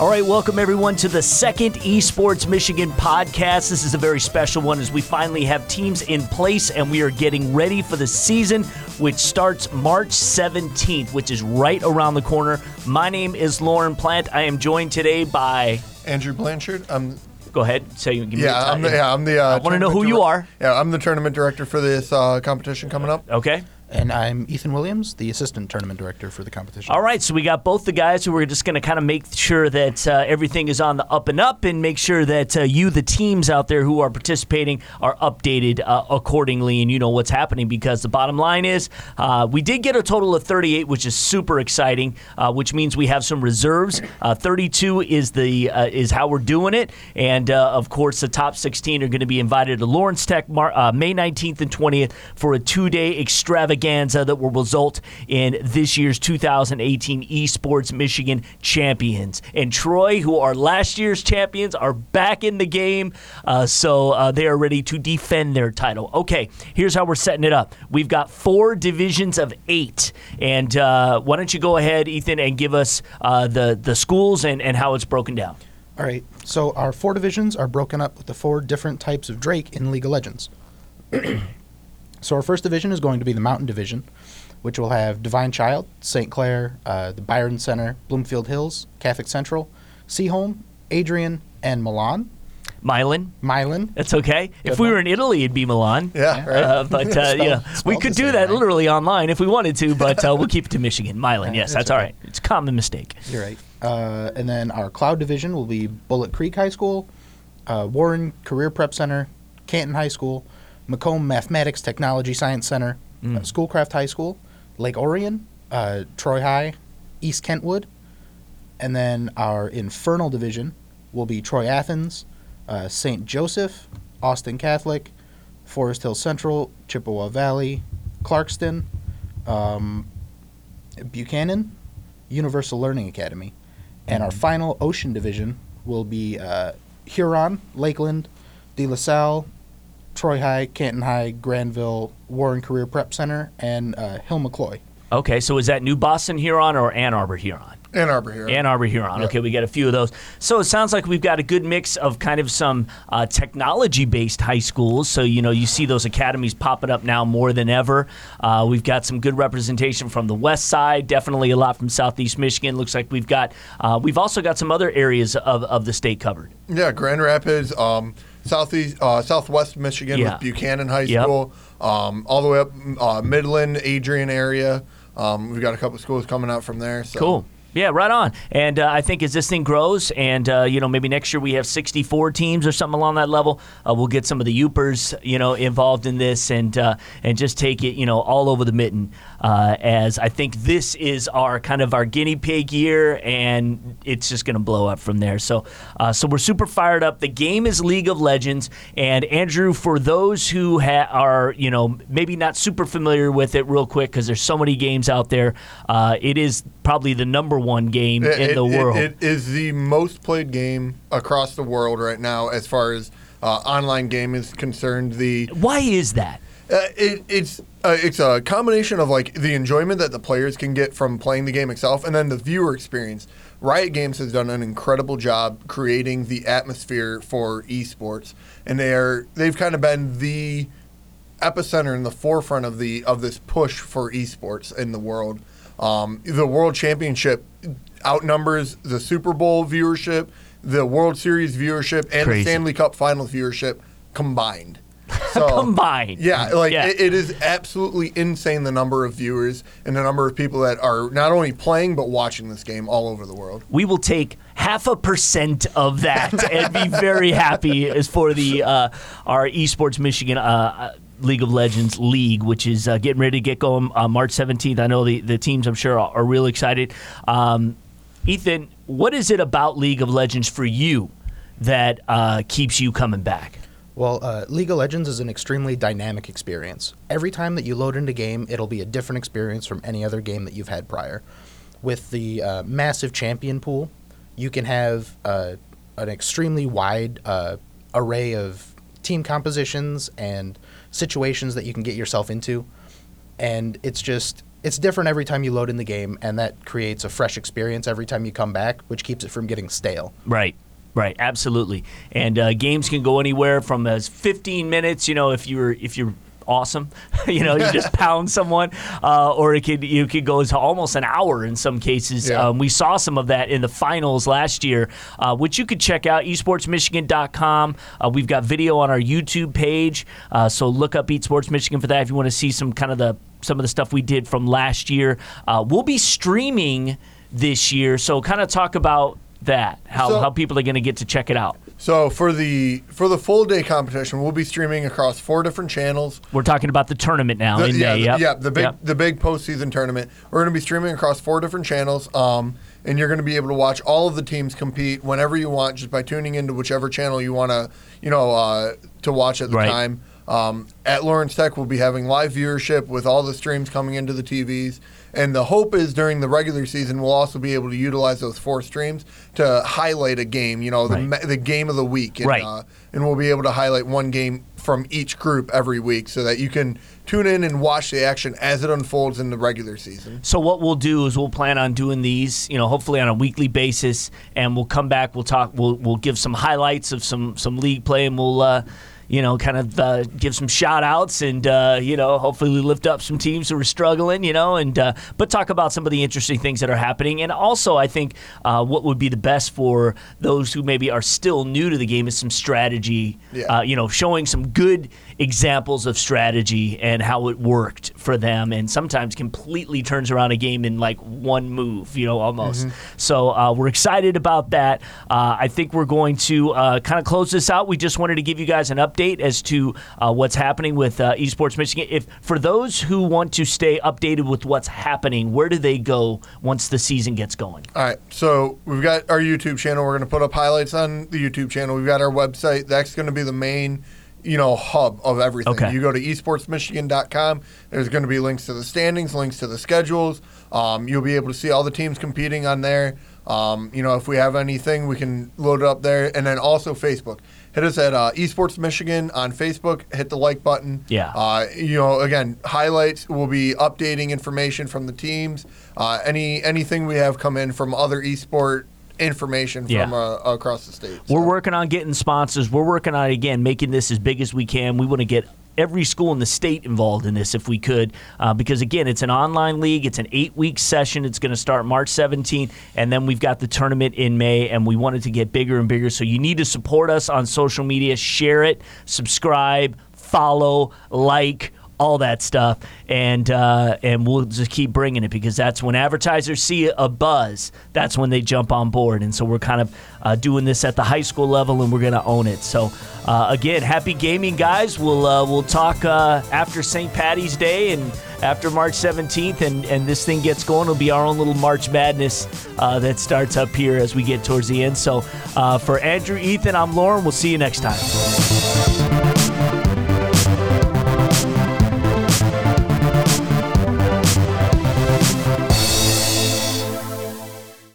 All right, welcome everyone to the second Esports Michigan podcast. This is a very special one as we finally have teams in place and we are getting ready for the season, which starts March 17th, which is right around the corner. My name is Lauren Plant. I am joined today by Andrew Blanchard. I'm Go ahead. Say give me yeah, I'm the, yeah, I'm the. Uh, I wanna know who tournament you are. Yeah, I'm the tournament director for this uh, competition coming up. Okay. And I'm Ethan Williams, the assistant tournament director for the competition. All right, so we got both the guys who are just going to kind of make sure that uh, everything is on the up and up and make sure that uh, you, the teams out there who are participating, are updated uh, accordingly and you know what's happening because the bottom line is uh, we did get a total of 38, which is super exciting, uh, which means we have some reserves. Uh, 32 is the is how we're doing it, and of course the top 16 are going to be invited to Lawrence Tech Mar- May 19th and 20th for a two-day extravaganza that will result in this year's 2018 Esports Michigan champions. And Troy, who are last year's champions, are back in the game, uh, so uh, they are ready to defend their title. Okay, here's how we're setting it up. We've got four divisions of eight, and uh, why don't you go ahead, Ethan, and give us uh, the the schools and, and how it's broken down. All right. So our four divisions are broken up with the four different types of Drake in League of Legends. so our first division is going to be the Mountain Division, which will have Divine Child, St. Clair, uh, the Byron Center, Bloomfield Hills, Catholic Central, Seaholm, Adrian, and Milan. Milan, Milan. that's okay. If we one. were in Italy, it'd be Milan. Yeah, right. Uh, but uh, Spelled- yeah, we could do that right? literally online if we wanted to, but uh, we'll keep it to Michigan. Milan, Yeah, yes, that's that's all okay. right. It's a common mistake. You're right. Uh, and then our Cloud Division will be Battle Creek High School, uh, Warren Career Prep Center, Canton High School, Macomb Mathematics Technology Science Center, Mm. uh, Schoolcraft High School, Lake Orion, uh, Troy High, East Kentwood, and then our Infernal Division will be Troy Athens, uh, St. Joseph, Austin Catholic, Forest Hill Central, Chippewa Valley, Clarkston, um, Buchanan, Universal Learning Academy. And our final Ocean Division will be uh, Huron, Lakeland, De La Salle, Troy High, Canton High, Grandville, Warren Career Prep Center, and uh, Hill McCloy. Okay, so is that New Boston Huron or Ann Arbor Huron? Ann Arbor here. Ann Arbor Huron. Okay, we got a few of those. So it sounds like we've got a good mix of kind of some uh, technology-based high schools. So you know, you see those academies popping up now more than ever. Uh, we've got some good representation from the west side. Definitely a lot from Southeast Michigan. Looks like we've got. Uh, we've also got some other areas of, of the state covered. yeah, Grand Rapids, um, southeast, uh, southwest Michigan Yeah. with Buchanan High Yep. School, um, all the way up uh, Midland, Adrian area. Um, we've got a couple schools coming out from there. So. Cool. Yeah, right on. And uh, I think as this thing grows, and uh, you know, maybe next year we have 64 teams or something along that level, uh, we'll get some of the Yoopers, you know, involved in this, and uh, and just take it, you know, all over the mitten. Uh, as I think this is our kind of our guinea pig year, and it's just going to blow up from there. So, uh, so we're super fired up. The game is League of Legends, and Andrew, for those who ha- are, you know, maybe not super familiar with it, real quick, because there's so many games out there. It is probably the number one game It- in the it- world. it is the most played game across the world right now, as far as uh, online game is concerned. The Why is that? Uh, it, it's uh, it's a combination of like the enjoyment that the players can get from playing the game itself, and then the viewer experience. Riot Games has done an incredible job creating the atmosphere for esports, and they are they've kind of been the epicenter in the forefront of the of this push for esports in the world. Um, the World Championship outnumbers the Super Bowl viewership, the World Series viewership, and Crazy. the Stanley Cup Finals viewership combined. So, Combined. yeah, like Yeah. It, it is absolutely insane the number of viewers and the number of people that are not only playing but watching this game all over the world. we will take half a percent of that and be very happy as for the uh, our esports Michigan uh, uh, League of Legends league, which is uh, getting ready to get going uh, March 17th. I know the, the teams, I'm sure, are, are real excited. Um, Ethan, what is it about League of Legends for you that uh, keeps you coming back? Well, uh, League of Legends is an extremely dynamic experience. Every time that you load into game, it'll be a different experience from any other game that you've had prior. With the uh, massive champion pool, you can have uh, an extremely wide uh, array of team compositions and situations that you can get yourself into. and it's just it's different every time you load in the game, and that creates a fresh experience every time you come back, which keeps it from getting stale. Right. Right, absolutely, and uh, games can go anywhere from as 15 minutes. You know, if you're if you're awesome, you know, you just pound someone, uh, or it could you could go to almost an hour in some cases. Yeah. Um, we saw some of that in the finals last year, uh, which you could check out esportsmichigan.com. Uh, we've got video on our YouTube page, uh, so look up Esports Michigan for that if you want to see some kind of the some of the stuff we did from last year. Uh, we'll be streaming this year, so kind of talk about that how, So- how people are going to get to check it out. So for the for the full day competition, we'll be streaming across four different channels. We're talking about the tournament now The- in yeah, May. the, Yep. yeah, the big Yep. the big postseason tournament. We're going to be streaming across four different channels, um, and you're going to be able to watch all of the teams compete whenever you want, just by tuning into whichever channel you want to, you know, uh, to watch at the Right. time. Um, at Lawrence Tech, we'll be having live viewership with all the streams coming into the TVs. And the hope is during the regular season, we'll also be able to utilize those four streams to highlight a game, you know, the, Right. the game of the week. And, Right. Uh, and we'll be able to highlight one game from each group every week so that you can tune in and watch the action as it unfolds in the regular season. So what we'll do is we'll plan on doing these, you know, hopefully on a weekly basis, and we'll come back. We'll talk. We'll we'll give some highlights of some some league play, and we'll. Uh, you know, kind of uh, give some shout outs and, uh, you know, hopefully lift up some teams who are struggling, you know, and, uh, but talk about some of the interesting things that are happening. And also, I think uh, what would be the best for those who maybe are still new to the game is some strategy, Yeah. uh, you know, showing some good examples of strategy and how it worked for them, and sometimes completely turns around a game in like one move, you know, almost. So uh, we're excited about that. Uh, I think we're going to uh, kind of close this out. We just wanted to give you guys an update as to uh, what's happening with uh, Esports Michigan. If for those who want to stay updated with what's happening, where do they go once the season gets going? All right, so we've got our YouTube channel. We're going to put up highlights on the YouTube channel. We've got our website. That's going to be the main, you know, hub of everything. Okay. You go to esportsmichigan.com. There's going to be links to the standings, links to the schedules. Um, you'll be able to see all the teams competing on there. Um, you know, if we have anything, we can load it up there. And then also Facebook. Hit us at uh, Esports Michigan on Facebook. Hit the like button. Yeah. Uh, you know, again, highlights. We'll be updating information from the teams. Uh, any anything we have come in from other esport information from Yeah. uh, across the state. We're working on getting sponsors. We're working on again making this as big as we can. We want to get every school in the state involved in this if we could, uh, because again, it's an online league. It's an eight-week session. It's going to start March 17th, and then we've got the tournament in May. And we want it to get bigger and bigger. So you need to support us on social media. Share it, subscribe, follow, like all that stuff, and uh, and we'll just keep bringing it because that's when advertisers see a buzz. That's when they jump on board, and so we're kind of uh, doing this at the high school level, and we're gonna own it. So uh, again, happy gaming, guys. We'll uh, we'll talk uh, after St. Patty's Day and after March 17th, and and this thing gets going. It'll be our own little March Madness uh, that starts up here as we get towards the end. So uh, for Andrew, Ethan, I'm Lauren. We'll see you next time.